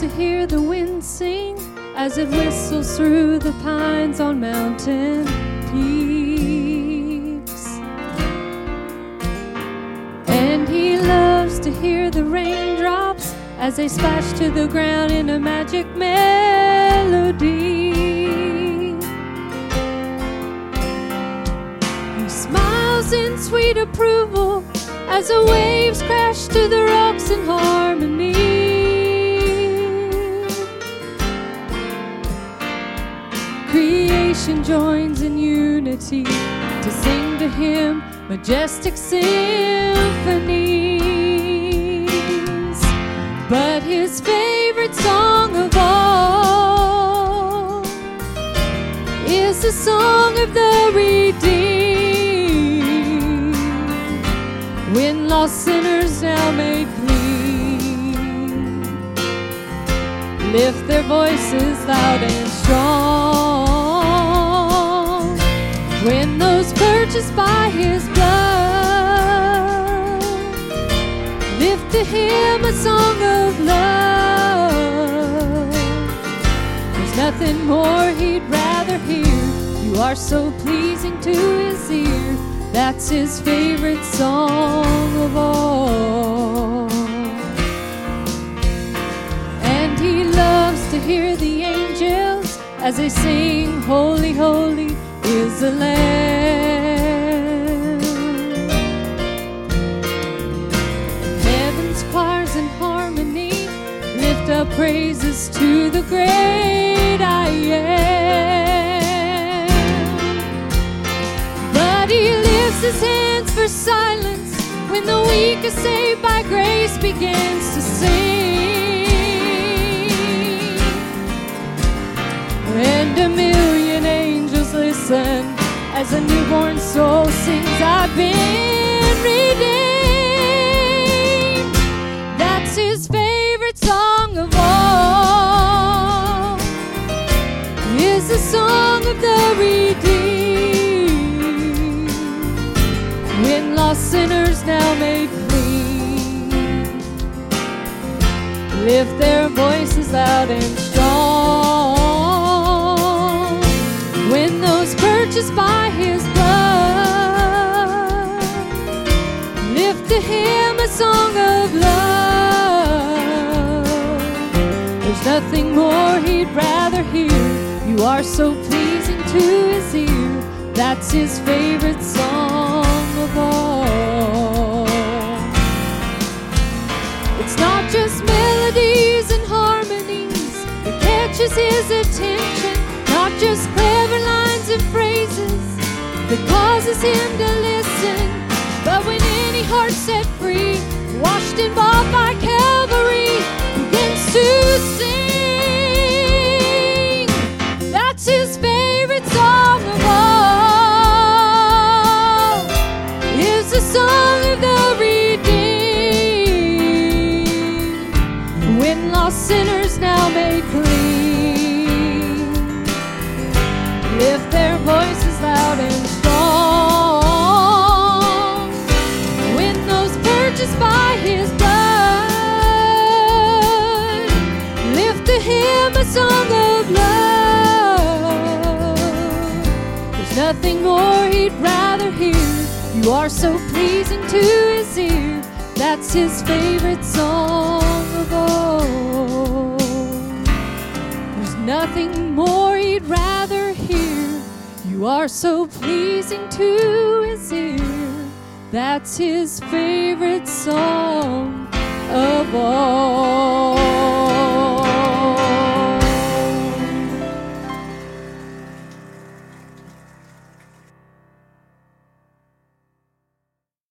to hear the wind sing as it whistles through the pines on mountain peaks. And he loves to hear the raindrops as they splash to the ground in a magic melody. He smiles in sweet approval as the waves crash to the rocks in harmony. Creation joins in unity to sing to him majestic symphonies. But his favorite song of all is the song of the redeemed. When lost sinners now made clean, lift their voices loud and strong. When those purchased by his blood lift to him a song of love. There's nothing more he'd rather hear. You are so pleasing to his ear. That's his favorite song of all. And he loves to hear the angels as they sing, Holy, holy is the Lamb. Heaven's choirs in harmony lift up praises to the great I am. But he lifts his hands for silence when the weak is saved by grace begins to sing. And a million angels listen as a newborn soul sings, I've been redeemed. That's his favorite song of all. Is the song of the redeemed. When lost sinners now made clean, lift their voices loud and strong. A song of love. There's nothing more he'd rather hear. You are so pleasing to his ear. That's his favorite song of all. It's not just melodies and harmonies that catches his attention, not just clever lines and phrases that causes him to listen, but when any heart set free, washed and bought by Calvary, begins to sing. That's his favorite song of all. Is the song of the redeemed. When lost sinners song of love. There's nothing more he'd rather hear. You are so pleasing to his ear. That's his favorite song of all. There's nothing more he'd rather hear. You are so pleasing to his ear. That's his favorite song of all.